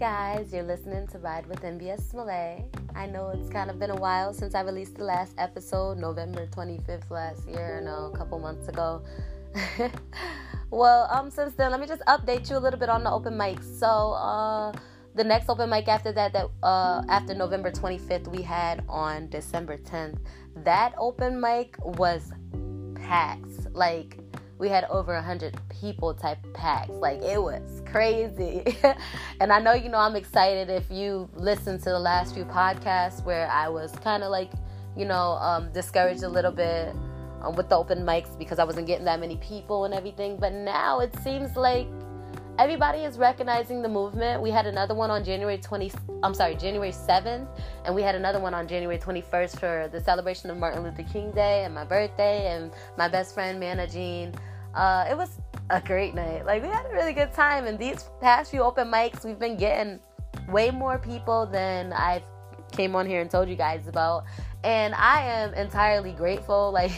guys, you're listening to Ride with MBS Malay. I know it's kind of been a while since I released the last episode, November 25th last year, no, a couple months ago. well, um, since then, let me just update you a little bit on the open mic. So, uh, the next open mic after that, that uh, after November 25th, we had on December 10th. That open mic was packed. Like we had over a hundred people type packs. Like it was crazy. and I know you know I'm excited if you listen to the last few podcasts where I was kind of like, you know, um, discouraged a little bit um, with the open mics because I wasn't getting that many people and everything. But now it seems like everybody is recognizing the movement. We had another one on January 20, I'm sorry, January 7th, and we had another one on January 21st for the celebration of Martin Luther King Day and my birthday and my best friend Mana Jean uh, it was a great night. Like we had a really good time. And these past few open mics, we've been getting way more people than I've came on here and told you guys about. And I am entirely grateful. Like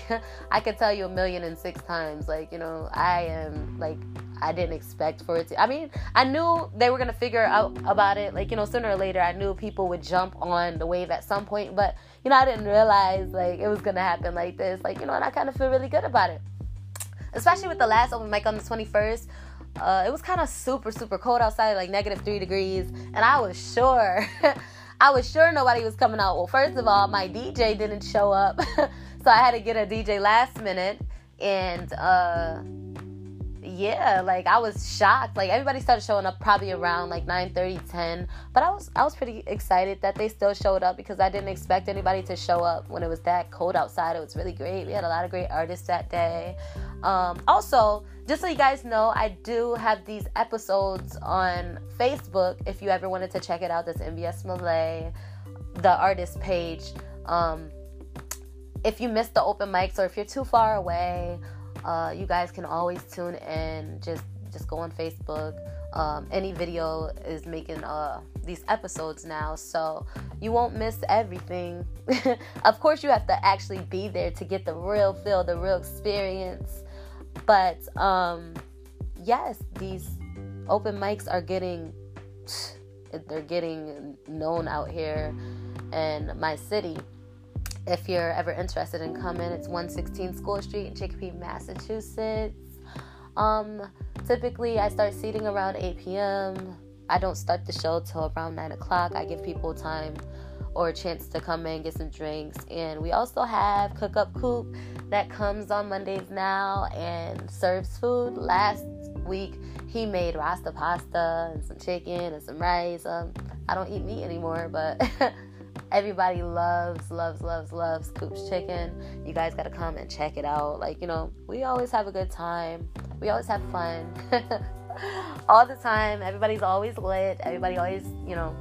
I could tell you a million and six times. Like, you know, I am like I didn't expect for it to I mean, I knew they were gonna figure out about it. Like, you know, sooner or later I knew people would jump on the wave at some point, but you know, I didn't realize like it was gonna happen like this. Like, you know, and I kinda feel really good about it especially with the last open mic on the 21st. Uh, it was kind of super, super cold outside, like negative three degrees, and I was sure, I was sure nobody was coming out. Well, first of all, my DJ didn't show up, so I had to get a DJ last minute, and uh, yeah, like I was shocked. Like everybody started showing up probably around like 9 30, 10. But I was I was pretty excited that they still showed up because I didn't expect anybody to show up when it was that cold outside. It was really great. We had a lot of great artists that day. Um, also, just so you guys know, I do have these episodes on Facebook. If you ever wanted to check it out, that's MBS Malay, the artist page. Um, if you missed the open mics or if you're too far away uh, you guys can always tune in. Just just go on Facebook. Um, any video is making uh, these episodes now, so you won't miss everything. of course, you have to actually be there to get the real feel, the real experience. But um, yes, these open mics are getting they're getting known out here in my city if you're ever interested in coming, it's 116 School Street in Chicopee, Massachusetts. Um, typically, I start seating around 8 p.m. I don't start the show till around 9 o'clock. I give people time or a chance to come in, get some drinks. And we also have Cook Up Coop that comes on Mondays now and serves food. Last week, he made rasta pasta and some chicken and some rice. Um, I don't eat meat anymore, but Everybody loves, loves, loves, loves Coop's Chicken. You guys got to come and check it out. Like, you know, we always have a good time. We always have fun. all the time. Everybody's always lit. Everybody always, you know,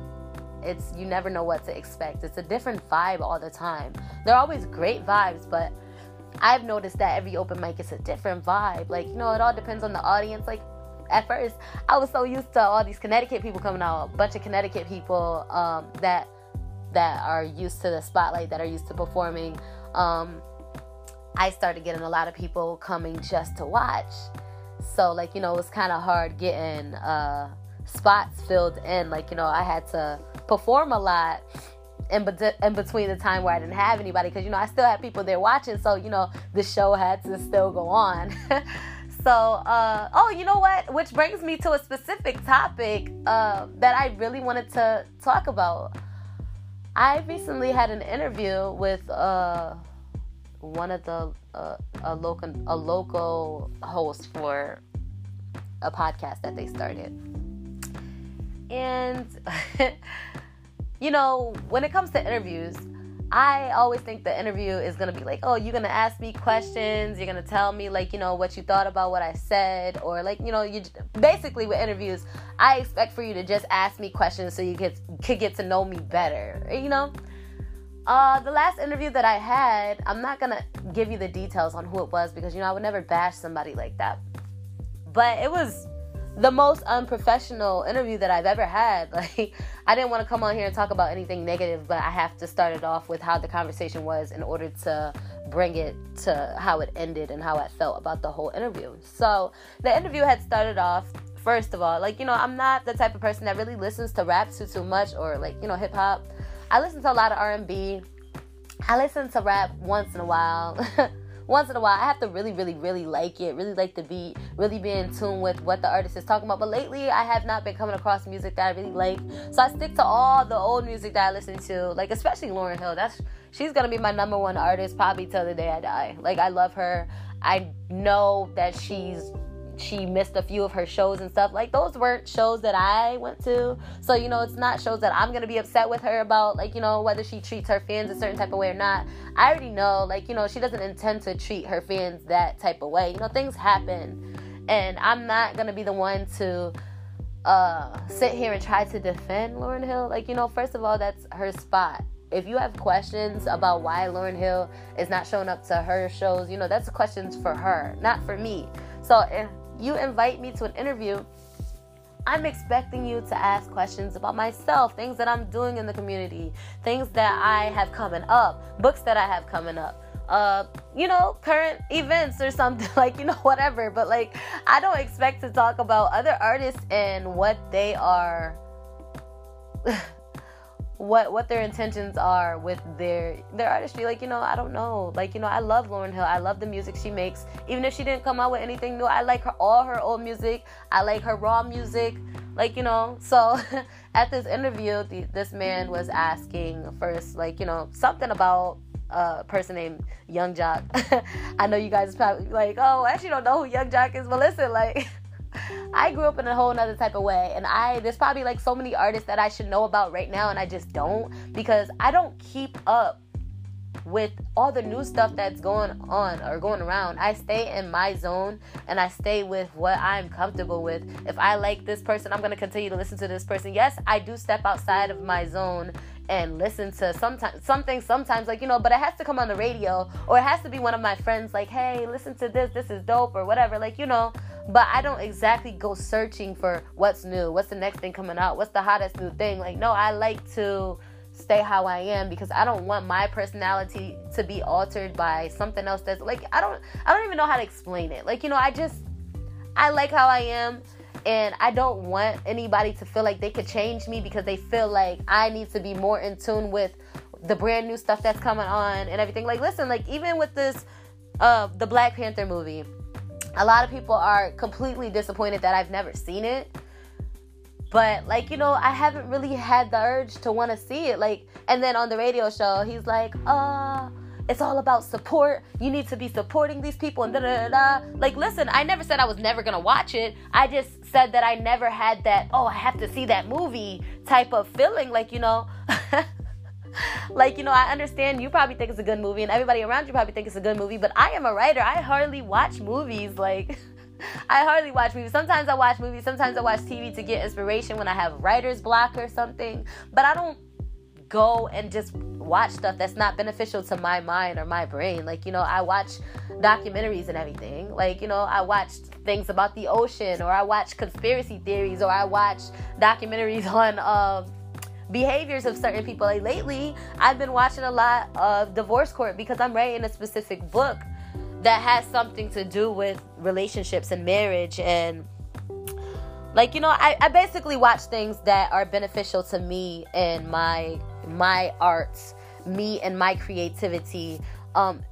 it's you never know what to expect. It's a different vibe all the time. They're always great vibes, but I've noticed that every open mic is a different vibe. Like, you know, it all depends on the audience. Like at first, I was so used to all these Connecticut people coming out, a bunch of Connecticut people um, that that are used to the spotlight, that are used to performing, um, I started getting a lot of people coming just to watch. So, like, you know, it was kind of hard getting uh, spots filled in. Like, you know, I had to perform a lot in, be- in between the time where I didn't have anybody because, you know, I still had people there watching. So, you know, the show had to still go on. so, uh, oh, you know what? Which brings me to a specific topic uh, that I really wanted to talk about. I recently had an interview with uh, one of the uh, a local a local host for a podcast that they started, and you know when it comes to interviews, I always think the interview is gonna be like, oh, you're gonna ask me questions, you're gonna tell me like, you know, what you thought about what I said, or like, you know, you basically with interviews, I expect for you to just ask me questions so you could could get to know me better, you know. Uh, the last interview that I had, I'm not gonna give you the details on who it was because you know I would never bash somebody like that, but it was the most unprofessional interview that I've ever had. Like, I didn't want to come on here and talk about anything negative, but I have to start it off with how the conversation was in order to bring it to how it ended and how I felt about the whole interview. So, the interview had started off first of all. Like, you know, I'm not the type of person that really listens to rap too too much or like, you know, hip hop. I listen to a lot of R&B. I listen to rap once in a while. once in a while. I have to really, really, really like it, really like the beat, really be in tune with what the artist is talking about. But lately, I have not been coming across music that I really like. So I stick to all the old music that I listen to, like especially Lauryn Hill. That's she's gonna be my number one artist probably till the day I die. Like I love her. I know that she's she missed a few of her shows and stuff. Like those weren't shows that I went to. So, you know, it's not shows that I'm to be upset with her about like, you know, whether she treats her fans a certain type of way or not. I already know like, you know, she doesn't intend to treat her fans that type of way. You know, things happen. And I'm not to be the one to uh sit here and try to defend Lauryn Hill. Like, you know, first of all, that's her spot if you have questions about why Lauryn Hill is not showing up to her shows, you know, that's questions for her, not for me. So if you invite me to an interview, I'm expecting you to ask questions about myself, things that I'm doing in the community, things that I have coming up, books that I have coming up. Uh, you know, current events or something like, you know, whatever. But like, I don't expect to talk about other artists and what they are what what their intentions are with their their artistry. Like you know, I don't know. Like you know, I love Lauryn Hill. I love the music she makes. Even if she didn't come out with anything new, I like her all her old music. I like her raw music. Like you know, so at this interview, the, this man was asking first, like you know, something about a person named Young Joc. I know you guys probably like, oh, I actually don't know who Young Joc is, but listen, like. I grew up in a whole nother type of way. And I there's probably like so many artists that I should know about right now and I just don't because I don't keep up with all the new stuff that's going on or going around. I stay in my zone and I stay with what I'm comfortable with. If I like this person, I'm going to continue to listen to this person. Yes, I do step outside of my zone and listen to sometimes something sometimes like you know but it has to come on the radio or it has to be one of my friends like hey listen to this this is dope or whatever like you know but I don't exactly go searching for what's new, what's the next thing coming out, what's the hottest new thing. Like, no, I like to stay how I am because I don't want my personality to be altered by something else that's like I don't I don't even know how to explain it. Like, you know, I just I like how I am and I don't want anybody to feel like they could change me because they feel like I need to be more in tune with the brand new stuff that's coming on and everything. Like listen, like even with this uh the Black Panther movie, a lot of people are completely disappointed that I've never seen it. But like, you know, I haven't really had the urge to want to see it. Like, and then on the radio show, he's like, uh, it's all about support. You need to be supporting these people and da da da. Like, listen, I never said I was never gonna watch it. I just said that I never had that, oh, I have to see that movie type of feeling. Like, you know, like, you know, I understand you probably think it's a good movie and everybody around you probably think it's a good movie, but I am a writer. I hardly watch movies. Like, I hardly watch movies. Sometimes I watch movies, sometimes I watch TV to get inspiration when I have writer's block or something, but I don't go and just watch stuff that's not beneficial to my mind or my brain. Like, you know, I watch documentaries and everything. Like, you know, I watch things about the ocean or I watch conspiracy theories or I watch documentaries on um behaviors of certain people. Like lately, I've been watching a lot of divorce court because I'm writing a specific book that has something to do with relationships and marriage and like you know I, I basically watch things that are beneficial to me and my my arts me and my creativity um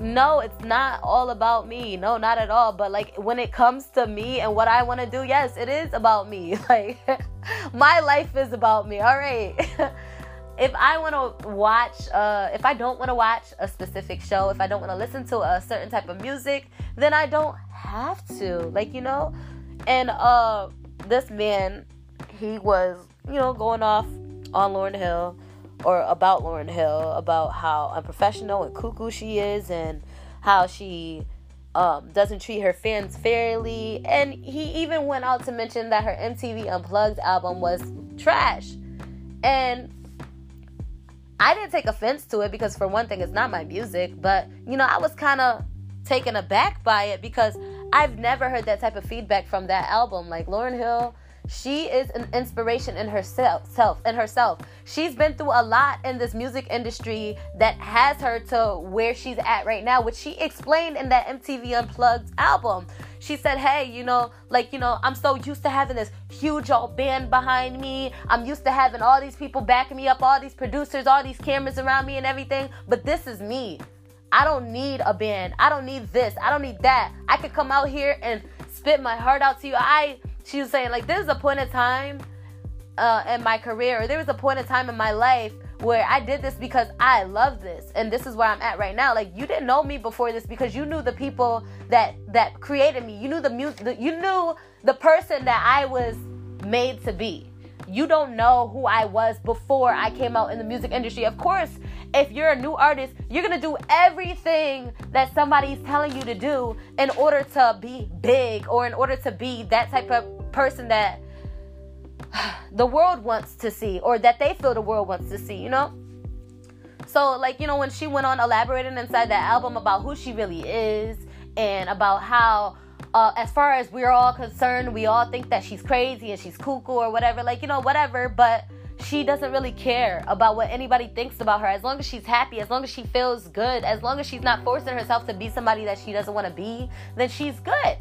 no, it's not all about me. No, not at all. But like when it comes to me and what I want to do, yes, it is about me. Like my life is about me. All right. if I want to watch, uh, if I don't want to watch a specific show, if I don't want to listen to a certain type of music, then I don't have to. Like you know, and uh, this man, he was, you know, going off on Lauryn Hill or about Lauryn Hill about how unprofessional and cuckoo she is and how she um, doesn't treat her fans fairly. And he even went out to mention that her MTV Unplugged album was trash. And I didn't take offense to it because, for one thing, it's not my music. But, you know, I was kind of taken aback by it because I've never heard that type of feedback from that album. Like, Lauryn Hill she is an inspiration in herself, self, in herself. She's been through a lot in this music industry that has her to where she's at right now, which she explained in that MTV Unplugged album. she said, hey, you know, like, you know, I'm so used to having this huge old band behind me. I'm used to having all these people backing me up, all these producers, all these cameras around me and everything. But this is me. I don't need a band. I don't need this. I don't need that. I could come out here and spit my heart out to you. I, she was saying, like, this is a point in time uh, in my career, or there was a point in time in my life where I did this because I love this and this is where I'm at right now. Like you didn't know me before this because you knew the people that that created me. You knew the music. You knew the person that I was made to be. You don't know who I was before I came out in the music industry. Of course, if you're a new artist, you're gonna do everything that somebody's telling you to do in order to be big or in order to be that type of person that the world wants to see or that they feel the world wants to see, you know? So, like, you know, when she went on elaborating inside that album about who she really is and about how, uh, as far as we're all concerned, we all think that she's crazy and she's cuckoo or whatever, like, you know, whatever, but she doesn't really care about what anybody thinks about her. As long as she's happy, as long as she feels good, as long as she's not forcing herself to be somebody that she doesn't want to be, then she's good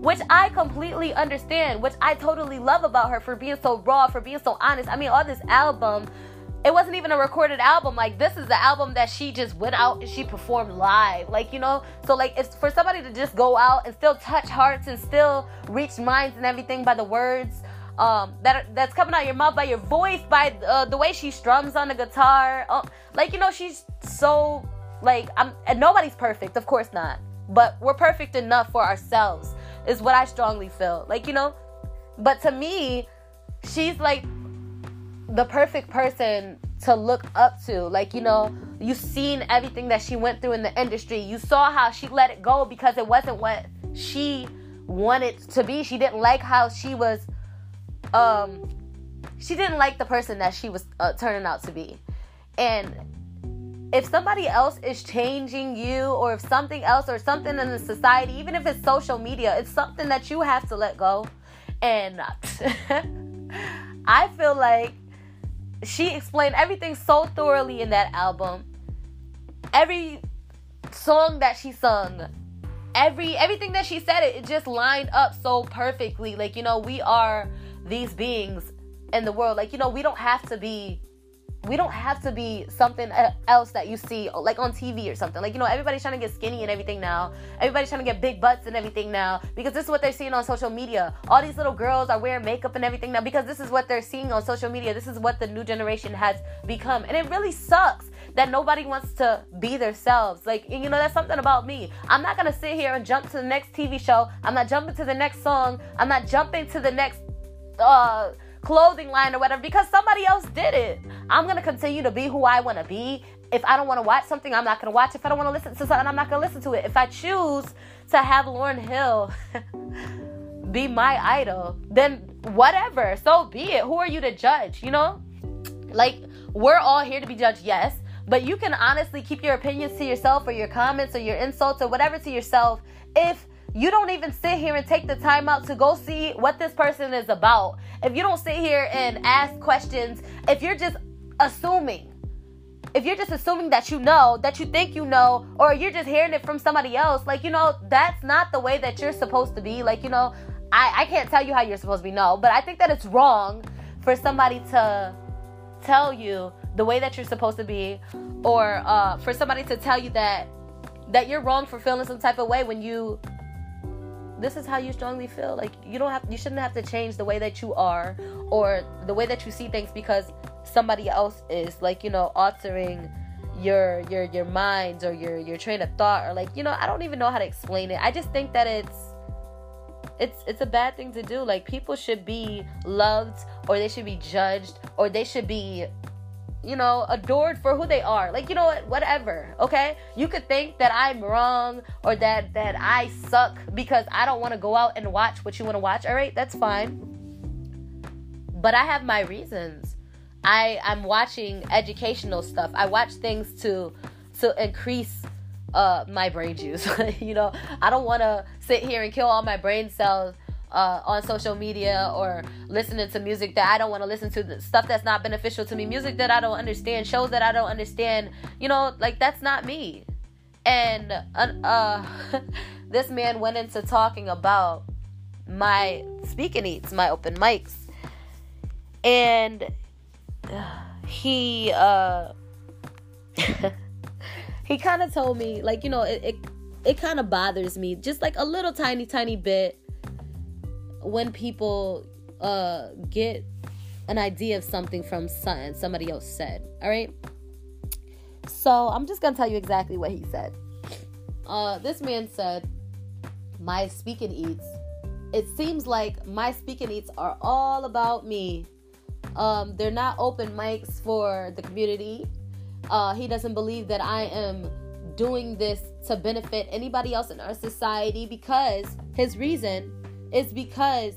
which I completely understand, which I totally love about her for being so raw, for being so honest. I mean, all this album, it wasn't even a recorded album. Like this is the album that she just went out and she performed live. Like, you know, so like it's for somebody to just go out and still touch hearts and still reach minds and everything by the words um, that that's coming out your mouth by your voice, by uh, the way she strums on the guitar. Uh, like you know, she's so like I'm. And nobody's perfect, of course not. But we're perfect enough for ourselves is what I strongly feel. Like, you know, but to me, she's like the perfect person to look up to. Like, you know, you've seen everything that she went through in the industry. You saw how she let it go because it wasn't what she wanted to be. She didn't like how she was um she didn't like the person that she was uh, turning out to be. And if somebody else is changing you or if something else or something in the society even if it's social media it's something that you have to let go and i feel like she explained everything so thoroughly in that album. Every song that she sung every everything that she said it, it just lined up so perfectly. Like you know we are these beings in the world like you know we don't have to be we don't have to be something else that you see like on TV or something. Like, you know, everybody's trying to get skinny and everything now. Everybody's trying to get big butts and everything now because this is what they're seeing on social media. All these little girls are wearing makeup and everything now because this is what they're seeing on social media. This is what the new generation has become. And it really sucks that nobody wants to be themselves. Like, you know, that's something about me. I'm not to sit here and jump to the next TV show. I'm not jumping to the next song. I'm not jumping to the next uh clothing line or whatever because somebody else did it. I'm gonna continue to be who I wanna be. If I don't wanna watch something, I'm not gonna watch. If I don't wanna listen to something, I'm not gonna listen to it. If I choose to have Lauryn Hill be my idol, then whatever. So be it. Who are you to judge, you know? Like, we're all here to be judged, yes. But you can honestly keep your opinions to yourself or your comments or your insults or whatever to yourself if you don't even sit here and take the time out to go see what this person is about. If you don't sit here and ask questions, if you're just assuming, if you're just assuming that you know, that you think you know, or you're just hearing it from somebody else, like, you know, that's not the way that you're supposed to be. Like, you know, I, I can't tell you how you're supposed to be, no, but I think that it's wrong for somebody to tell you the way that you're supposed to be, or uh, for somebody to tell you that that you're wrong for feeling some type of way when you this is how you strongly feel. Like you don't have you shouldn't have to change the way that you are or the way that you see things because somebody else is like you know altering your your your minds or your your train of thought or like you know I don't even know how to explain it. I just think that it's it's it's a bad thing to do. Like people should be loved or they should be judged or they should be you know, adored for who they are. Like, you know what, whatever, okay? You could think that I'm wrong or that that I suck because I don't want to go out and watch what you want to watch. All right, that's fine. But I have my reasons. I I'm watching educational stuff. I watch things to to increase uh my brain juice. you know, I don't want to sit here and kill all my brain cells uh, on social media or listening to music that I don't want to listen to, stuff that's not beneficial to me, music that I don't understand, shows that I don't understand. You know, like that's not me. And uh, uh this man went into talking about my speakeasies, my open mics. And he uh he kind of told me like, you know, it it, it kind of bothers me just like a little tiny tiny bit when people uh get an idea of something from something somebody else said. All right? So, I'm just to tell you exactly what he said. Uh this man said my speakeasies it seems like my speakeasies are all about me. Um, they're not open mics for the community. Uh, he doesn't believe that I am doing this to benefit anybody else in our society because his reason is because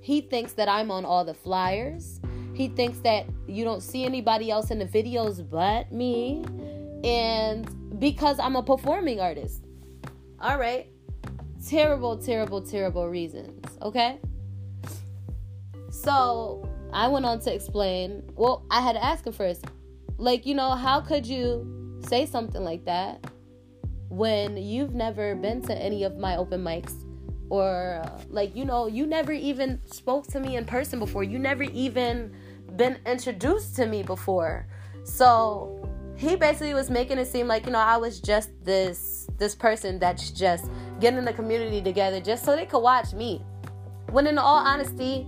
he thinks that I'm on all the flyers. He thinks that you don't see anybody else in the videos but me. And because I'm a performing artist. All right terrible, terrible, terrible reasons. Okay? So I went on to explain. Well, I had to ask him first. Like, you know, how could you say something like that when you've never been to any of my open mics? Or, uh, like, you know, you never even spoke to me in person before. You never even been introduced to me before. So he basically was making it seem like, you know, I was just this this person that's just getting the community together just so they could watch me. When in all honesty,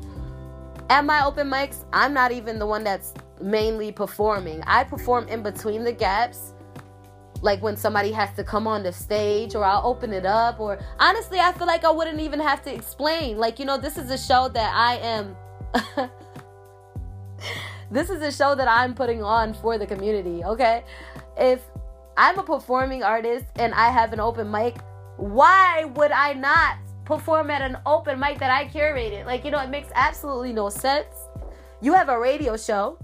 at my open mics, I'm not even the one that's mainly performing. I perform in between the gaps. Like when somebody has to come on the stage or I'll open it up or honestly, I feel like I wouldn't even have to explain. Like, you know, this is a show that I am This is a show that I'm putting on for the community, okay? If I'm a performing artist and I have an open mic, why would I not perform at an open mic that I curated? Like, you know, it makes absolutely no sense. You have a radio show.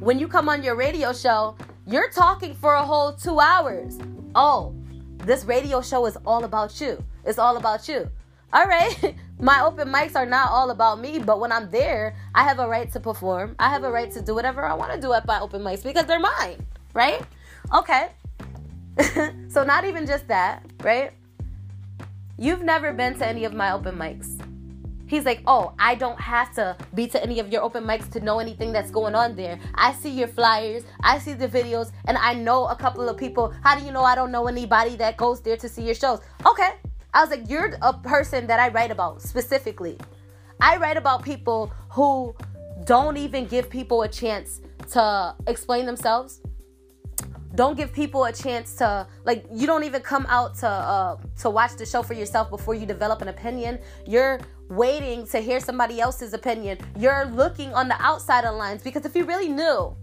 When you come on your radio show, you're talking for a whole two hours. Oh, this radio show is all about you. It's all about you. All right. My open mics are not all about me, but when I'm there, I have a right to perform. I have a right to do whatever I want to do at my open mics because they're mine, right? Okay. so, not even just that, right? You've never been to any of my open mics. He's like, Oh, I don't have to be to any of your open mics to know anything that's going on there. I see your flyers, I see the videos, and I know a couple of people. How do you know I don't know anybody that goes there to see your shows? Okay. I was like, You're a person that I write about specifically. I write about people who don't even give people a chance to explain themselves don't give people a chance to like you don't even come out to uh to watch the show for yourself before you develop an opinion you're waiting to hear somebody else's opinion you're looking on the outside of lines because if you really knew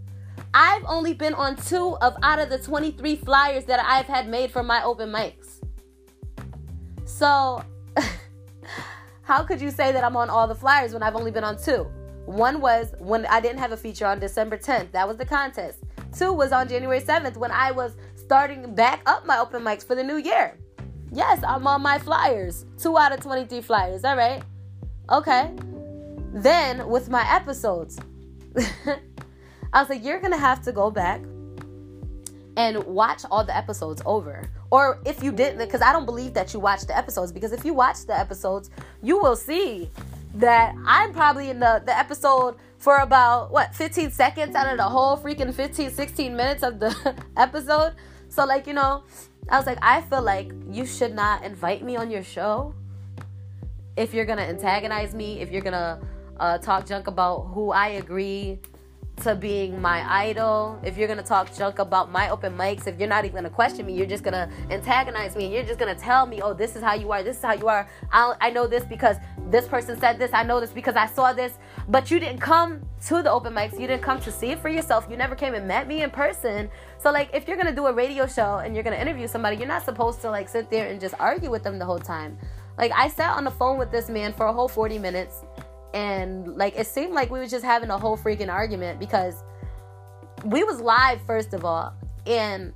i've only been on two of out of the 23 flyers that i've had made for my open mics so how could you say that i'm on all the flyers when i've only been on two one was when i didn't have a feature on december 10th that was the contest Two was on January 7th when I was starting back up my open mics for the new year. Yes, I'm on my flyers. Two out of 23 flyers. All right. Okay. Then with my episodes, I was like, you're going to have to go back and watch all the episodes over. Or if you didn't, because I don't believe that you watched the episodes, because if you watch the episodes, you will see that I'm probably in the, the episode for about what 15 seconds out of the whole freaking 15 16 minutes of the episode so like you know i was like i feel like you should not invite me on your show if you're gonna antagonize me if you're gonna uh, talk junk about who i agree to being my idol, if you're gonna talk junk about my open mics, if you're not even gonna question me, you're just gonna antagonize me and you're just gonna tell me, oh, this is how you are, this is how you are. i I know this because this person said this, I know this because I saw this, but you didn't come to the open mics, you didn't come to see it for yourself, you never came and met me in person. So, like, if you're gonna do a radio show and you're gonna interview somebody, you're not supposed to like sit there and just argue with them the whole time. Like, I sat on the phone with this man for a whole 40 minutes and like it seemed like we was just having a whole freaking argument because we was live first of all and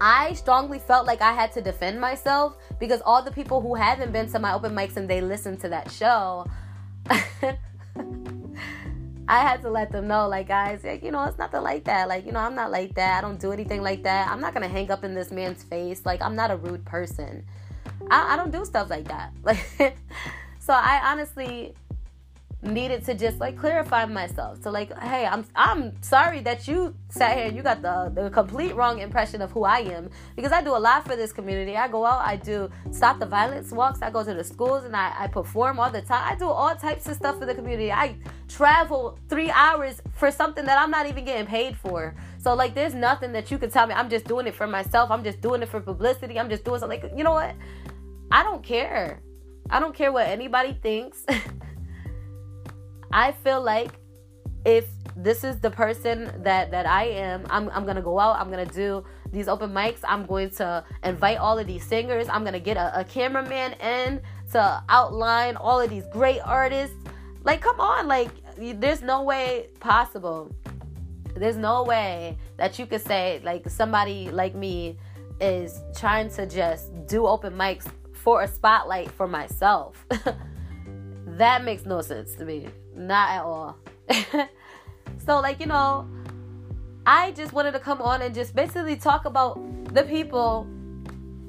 I strongly felt like I had to defend myself because all the people who haven't been to my open mics and they listened to that show I had to let them know, like, guys, like, you know, it's nothing like that. Like, you know, I'm not like that. I don't do anything like that. I'm not gonna hang up in this man's face. Like, I'm not a rude person. I, I don't do stuff like that. Like, so I honestly needed to just like clarify myself. So like, hey, I'm I'm sorry that you sat here and you got the the complete wrong impression of who I am because I do a lot for this community. I go out, I do stop the violence walks, I go to the schools and I, I perform all the time. I do all types of stuff for the community. I travel three hours for something that I'm not even getting paid for. So like there's nothing that you can tell me. I'm just doing it for myself. I'm just doing it for publicity. I'm just doing something like you know what? I don't care. I don't care what anybody thinks. I feel like if this is the person that that I am, I'm I'm gonna go out. I'm gonna do these open mics. I'm going to invite all of these singers. I'm gonna get a, a cameraman in to outline all of these great artists. Like, come on, like there's no way possible. There's no way that you could say like somebody like me is trying to just do open mics for a spotlight for myself. that makes no sense to me. Not at all. so, like, you know, I just wanted to come on and just basically talk about the people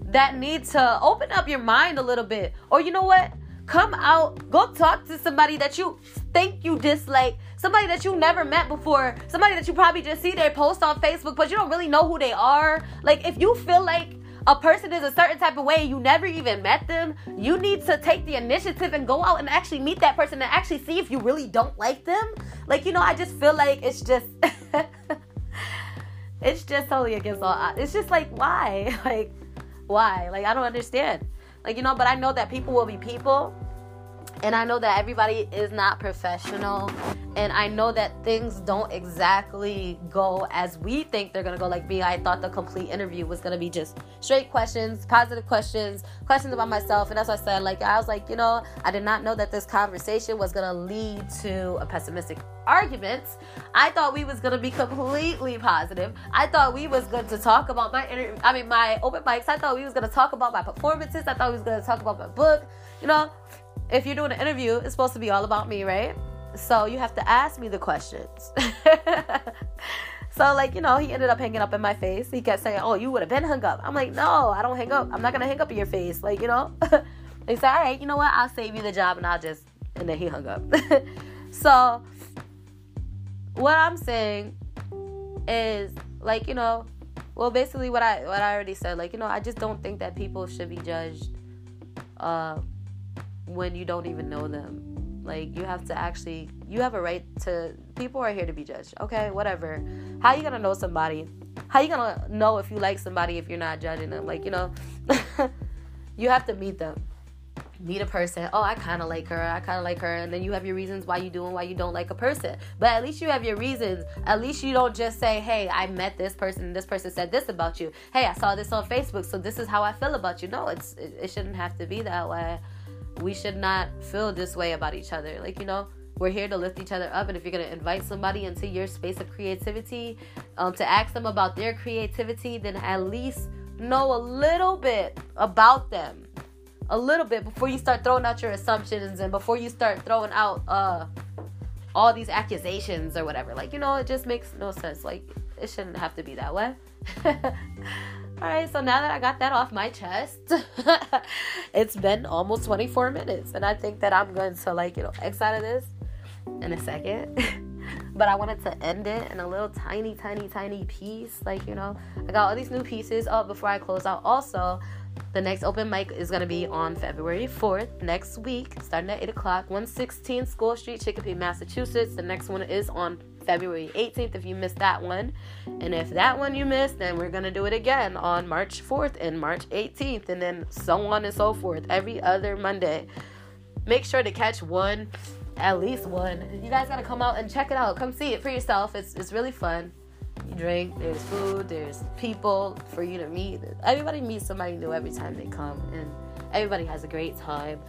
that need to open up your mind a little bit. Or, you know what? Come out, go talk to somebody that you think you dislike, somebody that you never met before, somebody that you probably just see their post on Facebook, but you don't really know who they are. Like, if you feel like a person is a certain type of way you never even met them you need to take the initiative and go out and actually meet that person and actually see if you really don't like them. Like you know i just feel like it's just it's just totally against all it's just like why? Like why? Like i don't understand. Like you know but i know that people will be people and I know that everybody is not professional. And I know that things don't exactly go as we think they're gonna go. Like me, I thought the complete interview was gonna be just straight questions, positive questions, questions about myself. And that's what I said. Like I was like, you know, I did not know that this conversation was gonna lead to a pessimistic argument. I thought we was gonna be completely positive. I thought we was going to talk about my interview. I mean, my open mics. I thought we was gonna talk about my performances. I thought we was gonna talk about my book. You know, if you're doing an interview, it's supposed to be all about me, right? So you have to ask me the questions. so, like, you know, he ended up hanging up in my face. He kept saying, Oh, you would have been hung up. I'm like, No, I don't hang up. I'm not going to hang up in your face. Like, you know? he said, All right, you know what? I'll save you the job and I'll just. And then he hung up. so, what I'm saying is, like, you know, well, basically what I what I already said, like, you know, I just don't think that people should be judged uh, when you don't even know them. Like you have to actually you have a right to people are here to be judged. Okay, whatever. How you gonna know somebody? How you gonna know if you like somebody if you're not judging them? Like, you know, you have to meet them. Meet a person. Oh, I kind of like her. I kind of like her. And then you have your reasons why you do and why you don't like a person. But at least you have your reasons. At least you don't just say, hey, I met this person and this person said this about you. Hey, I saw this on Facebook, so this is how I feel about you. No, it's it, it shouldn't have to be that way we should not feel this way about each other. Like, you know, we're here to lift each other up. And if you're going to invite somebody into your space of creativity, um, to ask them about their creativity, then at least know a little bit about them. A little bit before you start throwing out your assumptions and before you start throwing out uh, all these accusations or whatever. Like, you know, it just makes no sense. Like, it shouldn't have to be that way. All right, so now that I got that off my chest, it's been almost 24 minutes, and I think that I'm going to like you know X out of this in a second. but I wanted to end it in a little tiny, tiny, tiny piece. Like you know, I got all these new pieces up before I close out. Also, the next open mic is going to be on February 4th, next week, starting at 8 o'clock, 116 School Street, Chicopee, Massachusetts. The next one is on February 18th if you missed that one. And if that one you missed, then we're going to do it again on March 4th and March 18th, and then so on and so forth every other Monday. Make sure to catch one, at least one. You guys got to come out and check it out. Come see it for yourself. It's, it's really fun. You drink, there's food, there's people for you to meet. Everybody meets somebody new every time they come, and everybody has a great time.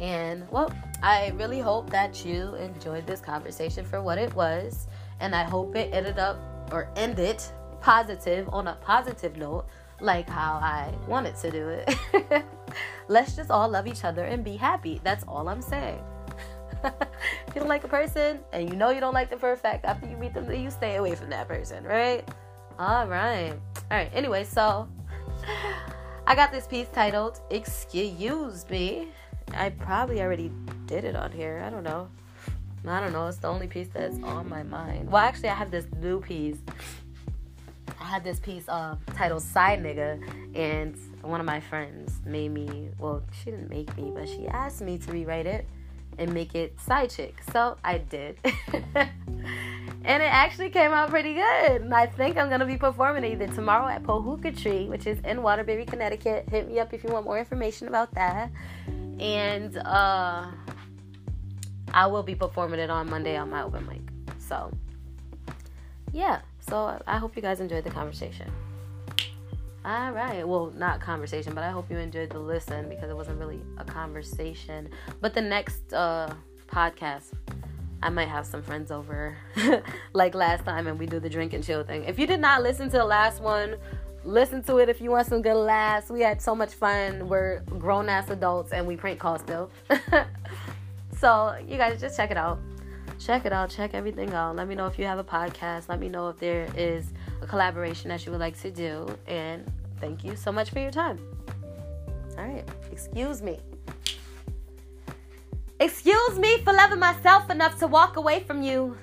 And well, I really hope that you enjoyed this conversation for what it was. And I hope it ended up or ended positive on a positive note, like how I wanted to do it. Let's just all love each other and be happy. That's all I'm saying. If you don't like a person and you know you don't like them for a fact, after you meet them, you stay away from that person, right? All right. All right. Anyway, so I got this piece titled Excuse Me. I probably already did it on here. I don't know. I don't know. It's the only piece that's on my mind. Well, actually, I have this new piece. I had this piece uh, titled Side Nigga, and one of my friends made me, well, she didn't make me, but she asked me to rewrite it and make it Side Chick. So I did. and it actually came out pretty good. And I think I'm gonna be performing either tomorrow at Pohuka Tree, which is in Waterbury, Connecticut. Hit me up if you want more information about that. And uh, I will be performing it on Monday on my open mic. So yeah. So I hope you guys enjoyed the conversation. All right. Well, not conversation, but I hope you enjoyed the listen because it wasn't really a conversation. But the next uh, podcast, I might have some friends over like last time and we do the drink and chill thing. If you did not listen to the last one, listen to it if you want some good laughs. We had so much fun. We're grown ass adults and we prank call still. so you guys just check it out. Check it out. Check everything out. Let me know if you have a podcast. Let me know if there is collaboration that you would like to do. And thank you so much for your time. All right. Excuse me. Excuse me for loving myself enough to walk away from you.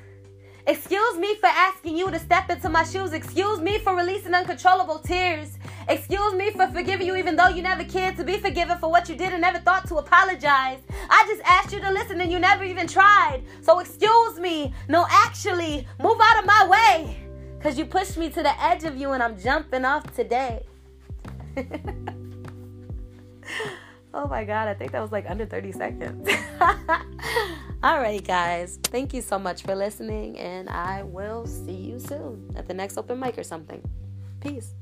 Excuse me for asking you to step into my shoes. Excuse me for releasing uncontrollable tears. Excuse me for forgiving you even though you never cared to be forgiven for what you did and never thought to apologize. I just asked you to listen and you never even tried. So excuse me. No, actually, move out of my way. Because you pushed me to the edge of you and I'm jumping off today. oh my God, I think that was like under 30 seconds. All right, guys. Thank you so much for listening, and I will see you soon at the next open mic or something. Peace.